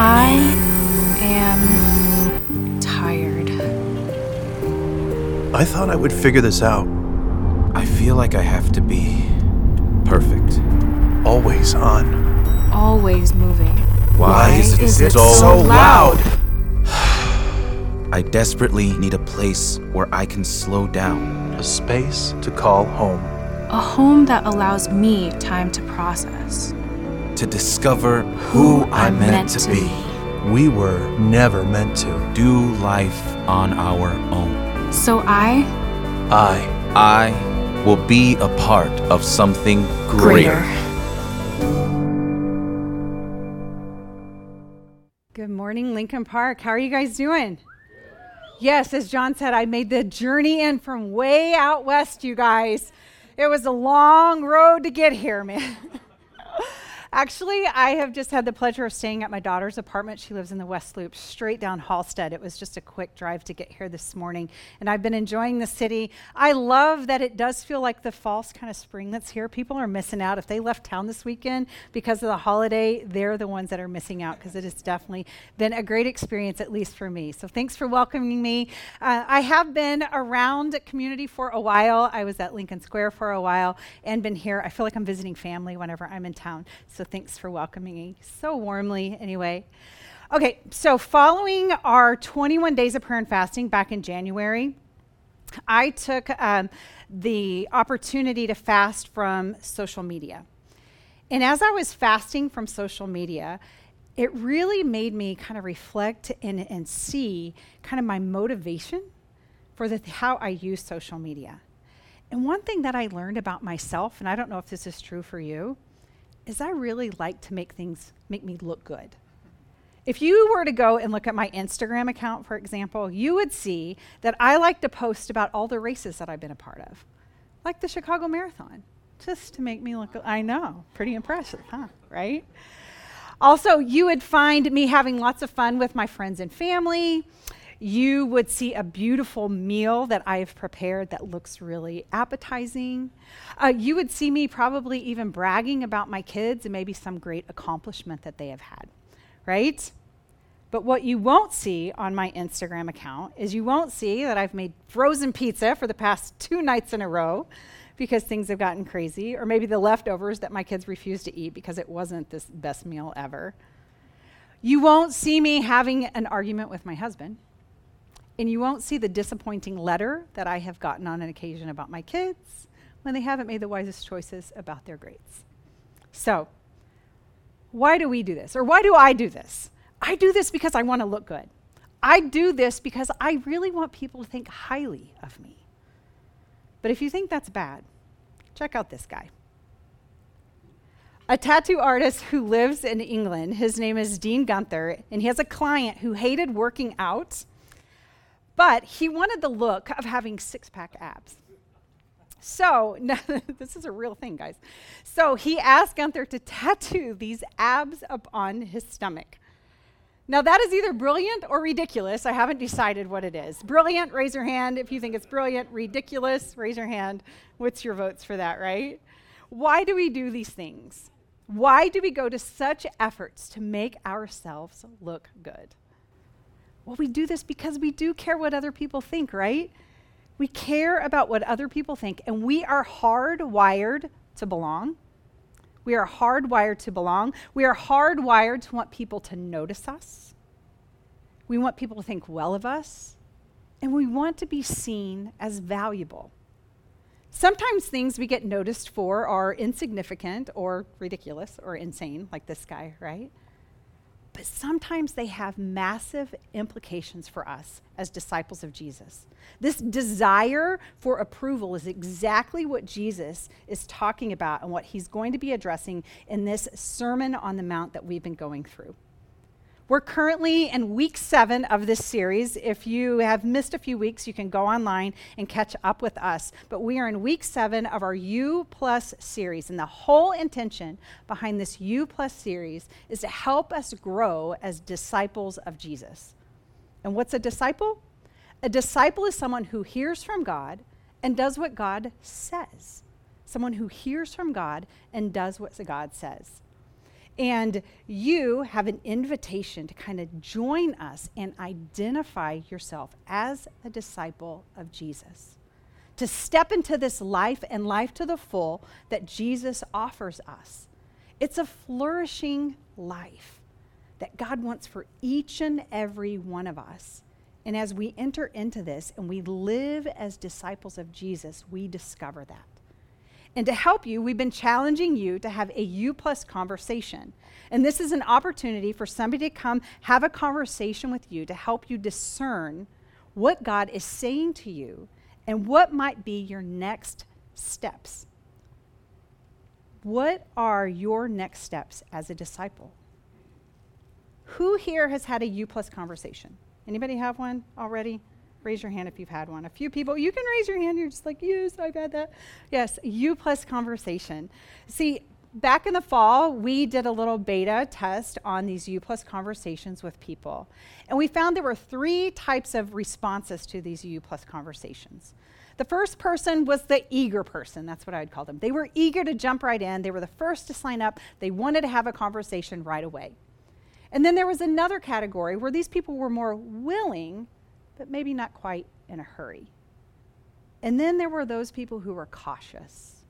I am tired. I thought I would figure this out. I feel like I have to be perfect. Always on. Always moving. Why, is it is it so, so loud? I desperately need a place where I can slow down. A space to call home. A home that allows me time to process. To discover who I'm meant, to be. We were never meant to. Do life on our own. So I, I. I will be a part of something greater. Good morning, Lincoln Park. How are you guys doing? Yes, as John said, I made the journey in from way out west, you guys. It was a long road to get here, man. Actually, I have just had the pleasure of staying at my daughter's apartment. She lives in the West Loop, straight down Halsted. It was just a quick drive to get here this morning, and I've been enjoying the city. I love that it does feel like the false kind of spring that's here. People are missing out. If they left town this weekend because of the holiday, they're the ones that are missing out because it has definitely been a great experience, at least for me. So thanks for welcoming me. Uh, I have been around community for a while. I was at Lincoln Square for a while and been here. I feel like I'm visiting family whenever I'm in town. So thanks for welcoming me so warmly, anyway. Okay, so following our 21 days of prayer and fasting back in January, I took um, the opportunity to fast from social media. And as I was fasting from social media, it really made me kind of reflect and, and see kind of my motivation for the, how I use social media. And one thing that I learned about myself, and I don't know if this is true for you, is I really like to make things make me look good. If you were to go and look at my Instagram account, for example, you would see that I like to post about all the races that I've been a part of, like the Chicago Marathon, just to make me look. I know, pretty impressive, huh? Right? Also, you would find me having lots of fun with my friends and family. You would see a beautiful meal that I've prepared that looks really appetizing. Uh, you would see me probably even bragging about my kids and maybe some great accomplishment that they have had, right? But what you won't see on my Instagram account is you won't see that I've made frozen pizza for the past two nights in a row because things have gotten crazy, or maybe the leftovers that my kids refuse to eat because it wasn't this best meal ever. You won't see me having an argument with my husband. And you won't see the disappointing letter that I have gotten on an occasion about my kids when they haven't made the wisest choices about their grades. So, why do we do this? Or why do I do this? I do this because I want to look good. I do this because I really want people to think highly of me. But if you think that's bad, check out this guy. A tattoo artist who lives in England, his name is Dean Gunther, and he has a client who hated working out but he wanted the look of having six pack abs. So, this is a real thing, guys. So, he asked Gunther to tattoo these abs up on his stomach. Now, that is either brilliant or ridiculous. I haven't decided what it is. Brilliant, raise your hand if you think it's brilliant. Ridiculous, raise your hand. What's your votes for that, right? Why do we do these things? Why do we go to such efforts to make ourselves look good? Well, we do this because we do care what other people think, right? We care about what other people think, and we are hardwired to belong. We are hardwired to belong. We are hardwired to want people to notice us. We want people to think well of us, and we want to be seen as valuable. Sometimes things we get noticed for are insignificant or ridiculous or insane, like this guy, right? But sometimes they have massive implications for us as disciples of Jesus. This desire for approval is exactly what Jesus is talking about and what he's going to be addressing in this Sermon on the Mount that we've been going through. We're currently in week seven of this series. If you have missed a few weeks, you can go online and catch up with us. But we are in week seven of our U Plus series. And the whole intention behind this U Plus series is to help us grow as disciples of Jesus. And what's a disciple? A disciple is someone who hears from God and does what God says. someone who hears from God and does what God says. And you have an invitation to kind of join us and identify yourself as a disciple of Jesus. To step into this life and life to the full that Jesus offers us. It's a flourishing life that God wants for each and every one of us. And as we enter into this and we live as disciples of Jesus, we discover that. And to help you, we've been challenging you to have a U plus conversation. And this is an opportunity for somebody to come have a conversation with you to help you discern what God is saying to you and what might be your next steps. What are your next steps as a disciple? Who here has had a U plus conversation? Anybody have one already? Raise your hand if you've had one. A few people, you can raise your hand. You're just like, yes, I've had that. Yes, U plus conversation. See, back in the fall, we did a little beta test on these U plus conversations with people. And we found there were three types of responses to these U plus conversations. The first person was the eager person. That's what I would call them. They were eager to jump right in. They were the first to sign up. They wanted to have a conversation right away. And then there was another category where these people were more willing but maybe not quite in a hurry. And then there were those people who were cautious.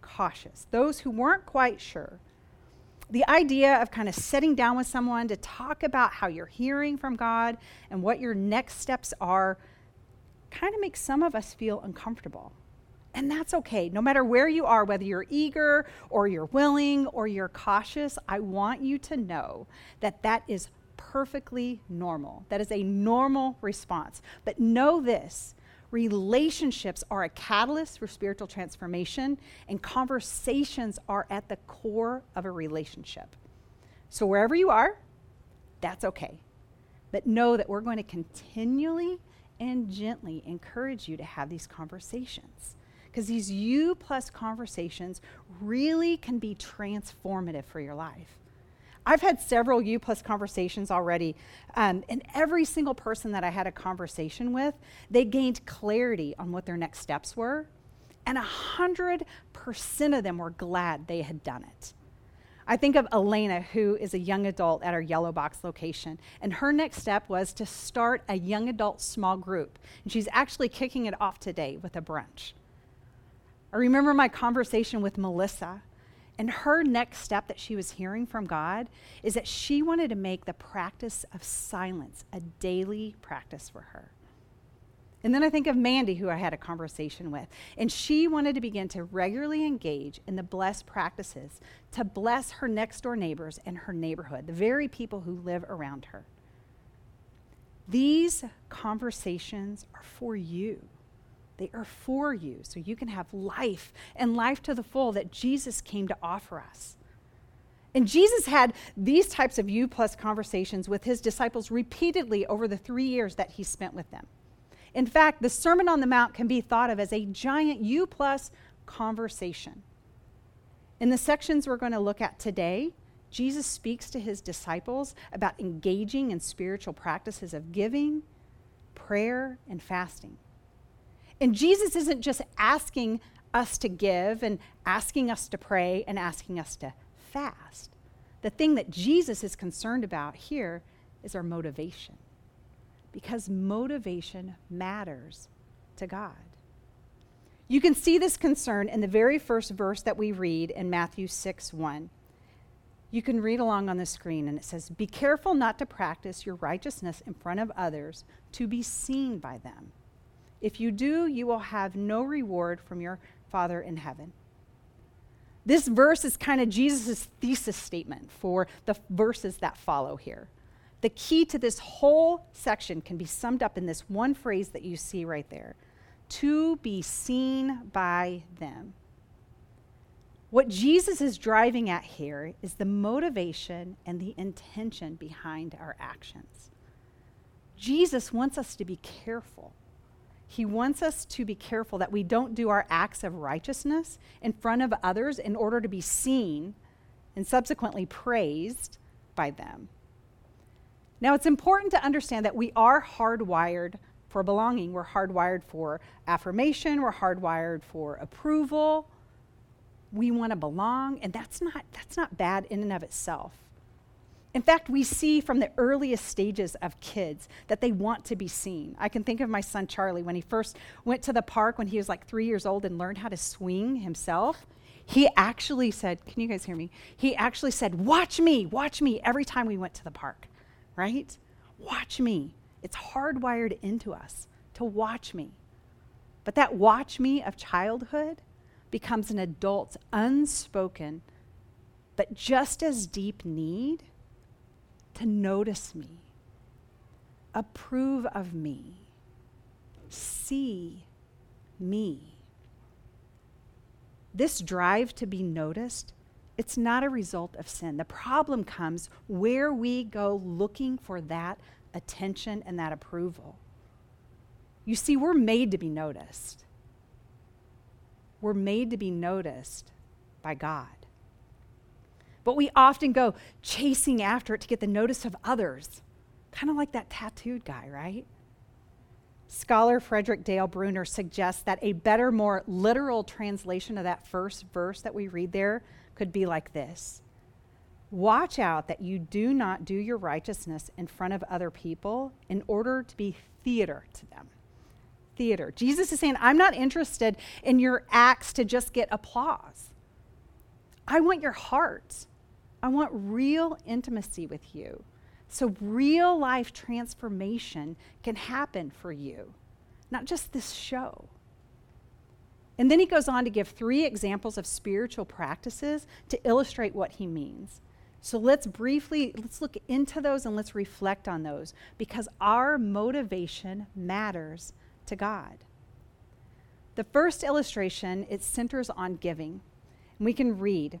Cautious. Those who weren't quite sure. The idea of kind of sitting down with someone to talk about how you're hearing from God and what your next steps are kind of makes some of us feel uncomfortable. And that's okay. No matter where you are, whether you're eager or you're willing or you're cautious, I want you to know that that is perfectly normal. That is a normal response. But know this relationships are a catalyst for spiritual transformation, and conversations are at the core of a relationship. So, wherever you are, that's okay. But know that we're going to continually and gently encourage you to have these conversations. Because these you plus conversations really can be transformative for your life. I've had several U plus conversations already, um, and every single person that I had a conversation with, they gained clarity on what their next steps were, and 100% of them were glad they had done it. I think of Elena, who is a young adult at our Yellow Box location, and her next step was to start a young adult small group. And she's actually kicking it off today with a brunch. I remember my conversation with Melissa, and her next step that she was hearing from God is that she wanted to make the practice of silence a daily practice for her. And then I think of Mandy, who I had a conversation with, and she wanted to begin to regularly engage in the blessed practices to bless her next door neighbors and her neighborhood, the very people who live around her. These conversations are for you. They are for you so you can have life and life to the full that Jesus came to offer us. And Jesus had these types of U plus conversations with his disciples repeatedly over the three years that he spent with them. In fact, the Sermon on the Mount can be thought of as a giant U plus conversation. In the sections we're going to look at today, Jesus speaks to his disciples about engaging in spiritual practices of giving, prayer, and fasting. And Jesus isn't just asking us to give and asking us to pray and asking us to fast. The thing that Jesus is concerned about here is our motivation. Because motivation matters to God. You can see this concern in the very first verse that we read in Matthew 6 1. You can read along on the screen, and it says, Be careful not to practice your righteousness in front of others to be seen by them. If you do, you will have no reward from your Father in heaven. This verse is kind of Jesus' thesis statement for the verses that follow here. The key to this whole section can be summed up in this one phrase that you see right there to be seen by them. What Jesus is driving at here is the motivation and the intention behind our actions. Jesus wants us to be careful he wants us to be careful that we don't do our acts of righteousness in front of others in order to be seen and subsequently praised by them. Now, it's important to understand that we are hardwired for belonging. We're hardwired for affirmation, we're hardwired for approval, We want to belong, and that's not, that's not bad in and of itself. In fact, we see from the earliest stages of kids that they want to be seen. I can think of my son Charlie when he first went to the park when he was like three years old and learned how to swing himself. He actually said, Can you guys hear me? He actually said, Watch me, watch me every time we went to the park, right? Watch me. It's hardwired into us to watch me. But that watch me of childhood becomes an adult's unspoken, but just as deep need to notice me, approve of me, see me. This drive to be noticed, it's not a result of sin. The problem comes where we go looking for that attention and that approval. You see, we're made to be noticed. We're made to be noticed by God. But we often go chasing after it to get the notice of others, kind of like that tattooed guy, right? Scholar Frederick Dale Bruner suggests that a better, more literal translation of that first verse that we read there could be like this Watch out that you do not do your righteousness in front of other people in order to be theater to them. Theater. Jesus is saying, I'm not interested in your acts to just get applause. I want your heart. I want real intimacy with you. So, real life transformation can happen for you, not just this show. And then he goes on to give three examples of spiritual practices to illustrate what he means. So let's briefly let's look into those and let's reflect on those because our motivation matters to God. The first illustration it centers on giving. And we can read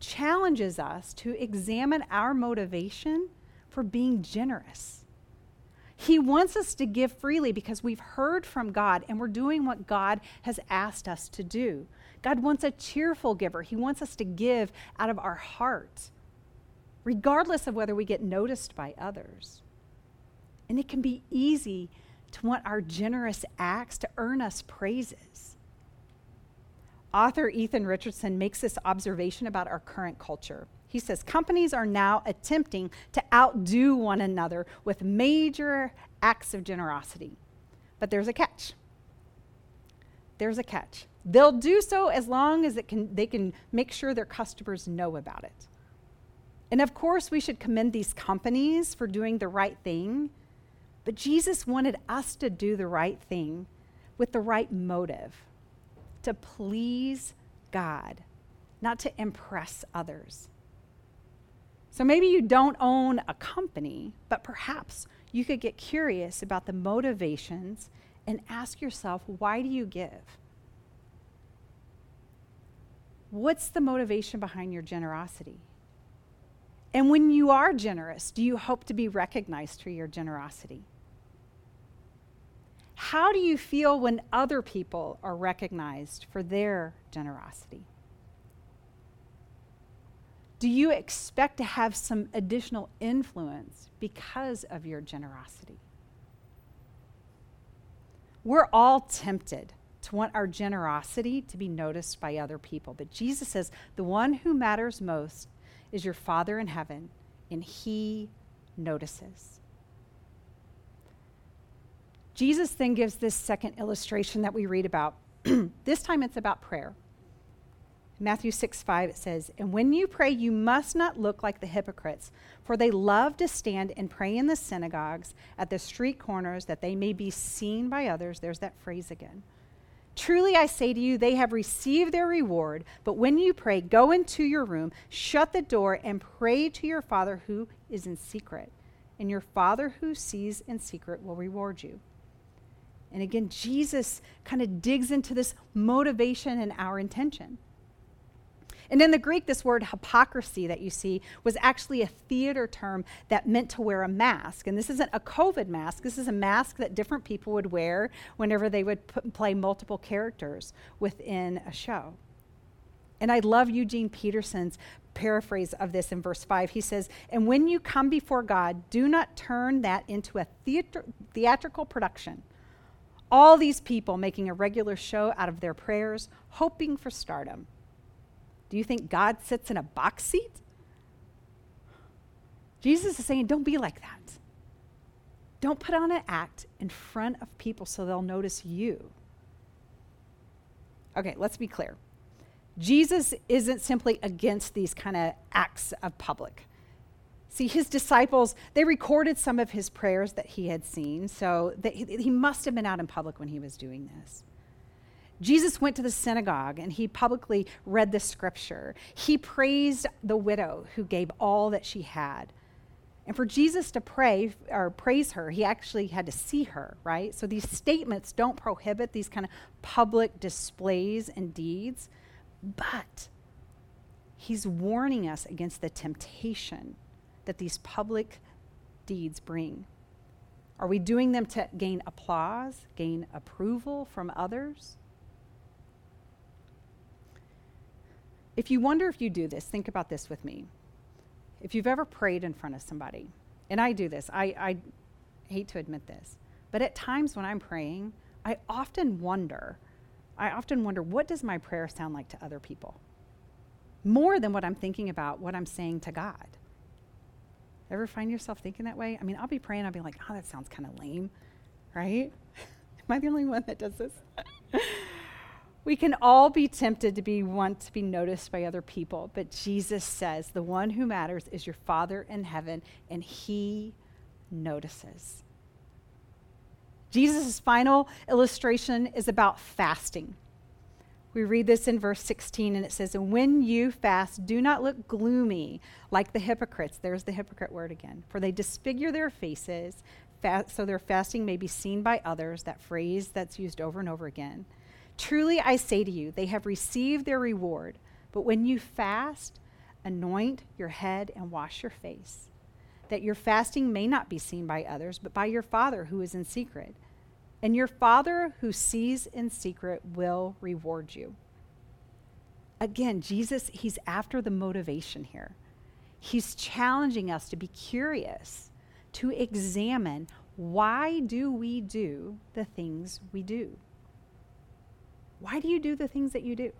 challenges us to examine our motivation for being generous. He wants us to give freely because we've heard from God and we're doing what God has asked us to do. God wants a cheerful giver. He wants us to give out of our heart, regardless of whether we get noticed by others. And it can be easy to want our generous acts to earn us praises. Author Ethan Richardson makes this observation about our current culture. He says companies are now attempting to outdo one another with major acts of generosity. But there's a catch. There's a catch. They'll do so as long as can, they can make sure their customers know about it. And of course, we should commend these companies for doing the right thing. But Jesus wanted us to do the right thing with the right motive to please God, not to impress others. So maybe you don't own a company, but perhaps you could get curious about the motivations and ask yourself, why do you give? What's the motivation behind your generosity? And when you are generous, do you hope to be recognized for your generosity? How do you feel when other people are recognized for their generosity? Do you expect to have some additional influence because of your generosity? We're all tempted to want our generosity to be noticed by other people, but Jesus says the one who matters most is your Father in heaven, and he notices. Jesus then gives this second illustration that we read about. this time it's about prayer. Matthew 6 5, it says, And when you pray, you must not look like the hypocrites, for they love to stand and pray in the synagogues at the street corners that they may be seen by others. There's that phrase again. Truly I say to you, they have received their reward. But when you pray, go into your room, shut the door, and pray to your Father who is in secret. And your Father who sees in secret will reward you. And again, Jesus kind of digs into this motivation and our intention. And in the Greek, this word hypocrisy that you see was actually a theater term that meant to wear a mask. And this isn't a COVID mask, this is a mask that different people would wear whenever they would play multiple characters within a show. And I love Eugene Peterson's paraphrase of this in verse 5. He says, And when you come before God, do not turn that into a theater- theatrical production. All these people making a regular show out of their prayers, hoping for stardom. Do you think God sits in a box seat? Jesus is saying, don't be like that. Don't put on an act in front of people so they'll notice you. Okay, let's be clear. Jesus isn't simply against these kind of acts of public. See, his disciples, they recorded some of his prayers that he had seen, so he, he must have been out in public when he was doing this. Jesus went to the synagogue and he publicly read the scripture. He praised the widow who gave all that she had. And for Jesus to pray or praise her, he actually had to see her, right? So these statements don't prohibit these kind of public displays and deeds, but he's warning us against the temptation that these public deeds bring. Are we doing them to gain applause, gain approval from others? If you wonder if you do this, think about this with me. If you've ever prayed in front of somebody, and I do this, I, I hate to admit this, but at times when I'm praying, I often wonder, I often wonder, what does my prayer sound like to other people? More than what I'm thinking about, what I'm saying to God. Ever find yourself thinking that way? I mean, I'll be praying, I'll be like, oh, that sounds kind of lame, right? Am I the only one that does this? We can all be tempted to be want to be noticed by other people, but Jesus says the one who matters is your Father in heaven, and he notices. Jesus' final illustration is about fasting. We read this in verse 16, and it says, And when you fast, do not look gloomy like the hypocrites. There's the hypocrite word again. For they disfigure their faces, so their fasting may be seen by others. That phrase that's used over and over again. Truly I say to you, they have received their reward. But when you fast, anoint your head and wash your face, that your fasting may not be seen by others, but by your Father who is in secret. And your Father who sees in secret will reward you. Again, Jesus, he's after the motivation here. He's challenging us to be curious, to examine why do we do the things we do? Why do you do the things that you do?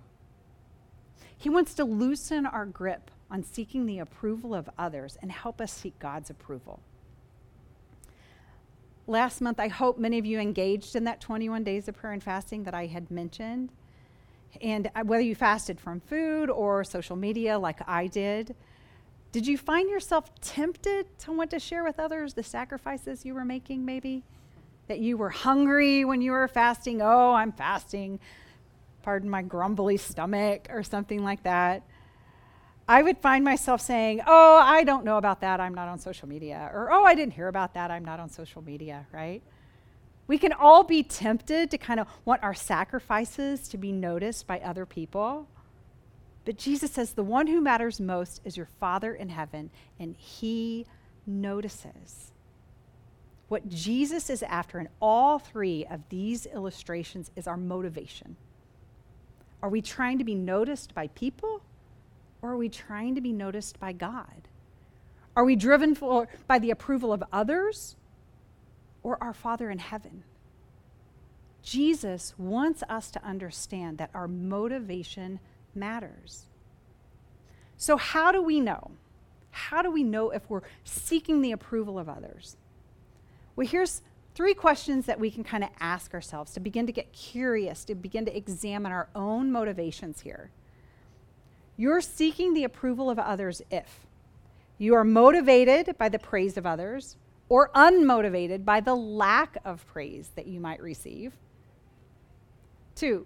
He wants to loosen our grip on seeking the approval of others and help us seek God's approval. Last month, I hope many of you engaged in that 21 days of prayer and fasting that I had mentioned. And uh, whether you fasted from food or social media like I did, did you find yourself tempted to want to share with others the sacrifices you were making, maybe? That you were hungry when you were fasting? Oh, I'm fasting pardon my grumbly stomach or something like that, I would find myself saying, Oh, I don't know about that. I'm not on social media. Or, Oh, I didn't hear about that. I'm not on social media, right? We can all be tempted to kind of want our sacrifices to be noticed by other people. But Jesus says the one who matters most is your Father in heaven, and He notices. What Jesus is after in all three of these illustrations is our motivation. Are we trying to be noticed by people or are we trying to be noticed by God? Are we driven for, by the approval of others or our Father in heaven? Jesus wants us to understand that our motivation matters. So, how do we know? How do we know if we're seeking the approval of others? Well, here's three questions that we can kind of ask ourselves to begin to get curious, to begin to examine our own motivations here. You're seeking the approval of others if you are motivated by the praise of others or unmotivated by the lack of praise that you might receive. Two,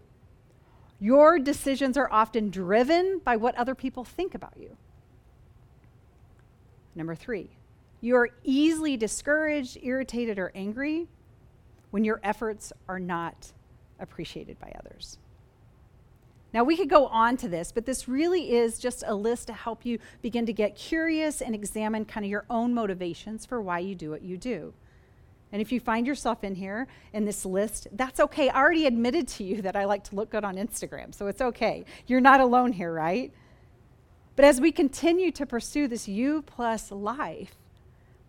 your decisions are often driven by what other people think about you. Number three, you are easily discouraged, irritated, or angry when your efforts are not appreciated by others. Now, we could go on to this, but this really is just a list to help you begin to get curious and examine kind of your own motivations for why you do what you do. And if you find yourself in here in this list, that's okay. I already admitted to you that I like to look good on Instagram, so it's okay. You're not alone here, right? But as we continue to pursue this you plus life,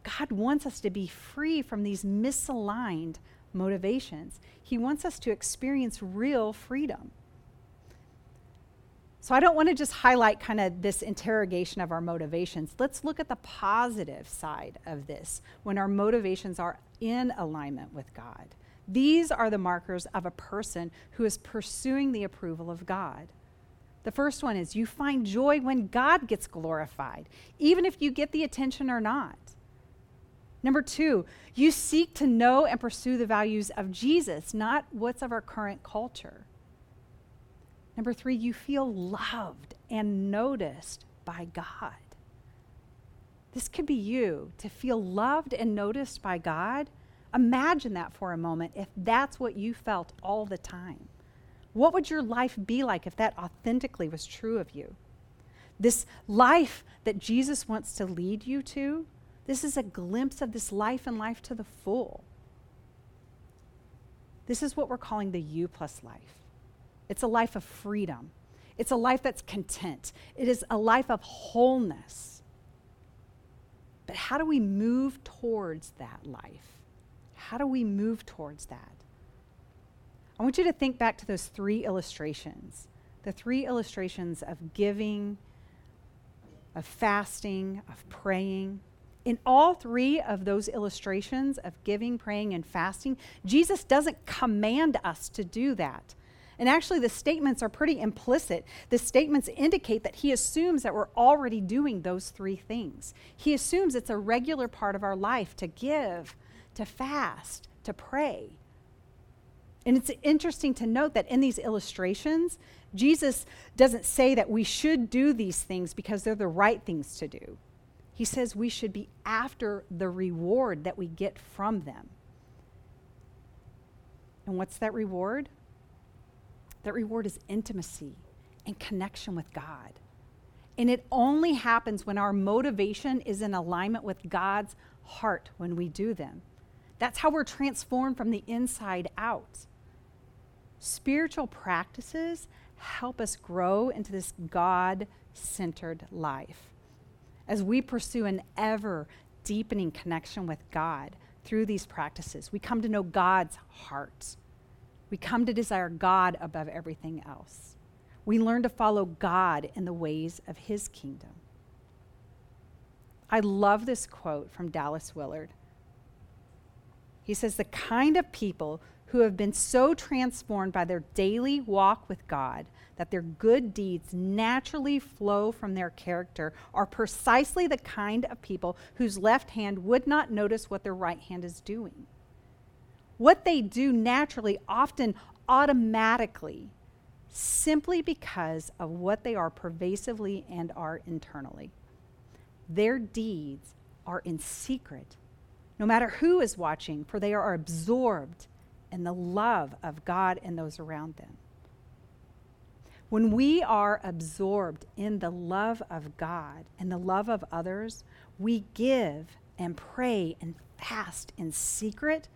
God wants us to be free from these misaligned motivations. He wants us to experience real freedom. So I don't want to just highlight kind of this interrogation of our motivations. Let's look at the positive side of this when our motivations are in alignment with God. These are the markers of a person who is pursuing the approval of God. The first one is you find joy when God gets glorified, even if you get the attention or not. Number two, you seek to know and pursue the values of Jesus, not what's of our current culture. Number three, you feel loved and noticed by God. This could be you to feel loved and noticed by God. Imagine that for a moment if that's what you felt all the time. What would your life be like if that authentically was true of you? This life that Jesus wants to lead you to, this is a glimpse of this life and life to the full. This is what we're calling the you plus life. It's a life of freedom. It's a life that's content. It is a life of wholeness. But how do we move towards that life? How do we move towards that? I want you to think back to those three illustrations the three illustrations of giving, of fasting, of praying. In all three of those illustrations of giving, praying, and fasting, Jesus doesn't command us to do that. And actually, the statements are pretty implicit. The statements indicate that he assumes that we're already doing those three things. He assumes it's a regular part of our life to give, to fast, to pray. And it's interesting to note that in these illustrations, Jesus doesn't say that we should do these things because they're the right things to do. He says we should be after the reward that we get from them. And what's that reward? That reward is intimacy and connection with God. And it only happens when our motivation is in alignment with God's heart when we do them. That's how we're transformed from the inside out. Spiritual practices help us grow into this God centered life. As we pursue an ever deepening connection with God through these practices, we come to know God's heart. We come to desire God above everything else. We learn to follow God in the ways of his kingdom. I love this quote from Dallas Willard. He says, The kind of people who have been so transformed by their daily walk with God that their good deeds naturally flow from their character are precisely the kind of people whose left hand would not notice what their right hand is doing what they do naturally, often automatically, simply because of what they are pervasively and are internally. Their deeds are in secret, no matter who is watching, for they are absorbed in the love of God and those around them. When we are absorbed in the love of God and the love of others, we give and pray and fast in secret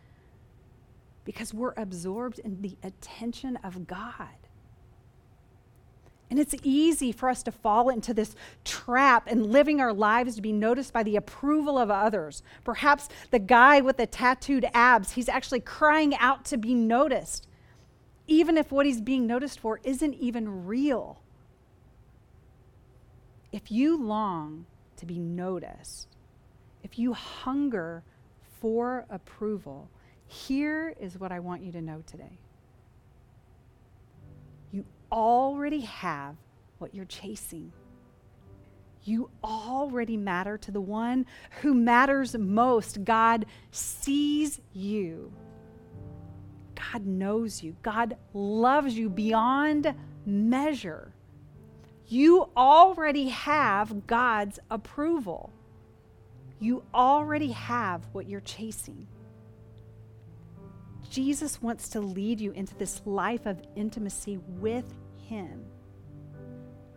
because we're absorbed in the attention of God. And it's easy for us to fall into this trap and living our lives to be noticed by the approval of others. Perhaps the guy with the tattooed abs, he's actually crying out to be noticed, even if what he's being noticed for isn't even real. If you long to be noticed, if you hunger for approval, here is what I want you to know today. You already have what you're chasing. You already matter to the one who matters most. God sees you. God knows you. God loves you beyond measure. You already have God's approval. You already have what you're chasing. Jesus wants to lead you into this life of intimacy with Him.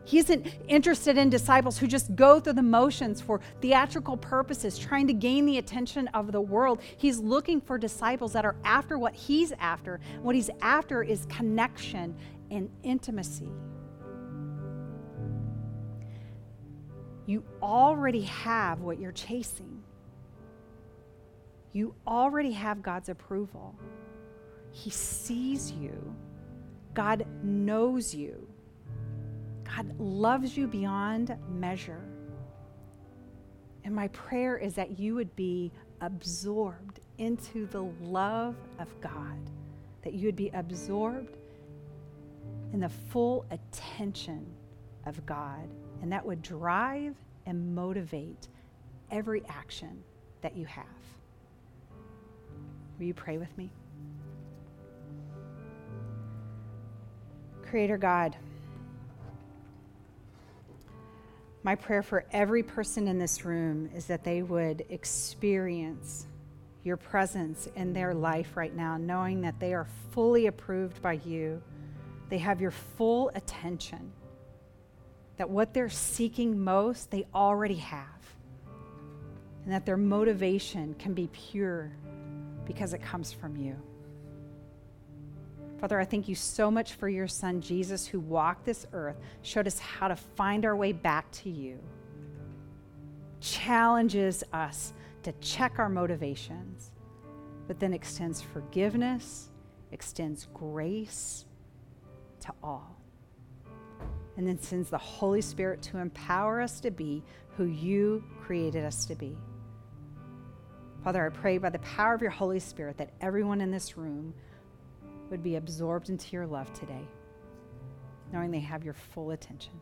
He isn't interested in disciples who just go through the motions for theatrical purposes, trying to gain the attention of the world. He's looking for disciples that are after what he's after. What he's after is connection and intimacy. You already have what you're chasing. You already have God's approval. He sees you. God knows you. God loves you beyond measure. And my prayer is that you would be absorbed into the love of God, that you would be absorbed in the full attention of God, and that would drive and motivate every action that you have. Will you pray with me? Creator God, my prayer for every person in this room is that they would experience your presence in their life right now, knowing that they are fully approved by you. They have your full attention, that what they're seeking most, they already have, and that their motivation can be pure because it comes from you. Father, I thank you so much for your son, Jesus, who walked this earth, showed us how to find our way back to you, challenges us to check our motivations, but then extends forgiveness, extends grace to all. And then sends the Holy Spirit to empower us to be who you created us to be. Father, I pray by the power of your Holy Spirit that everyone in this room would be absorbed into your love today, knowing they have your full attention.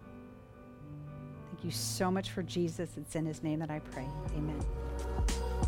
Thank you so much for Jesus. It's in his name that I pray. Amen.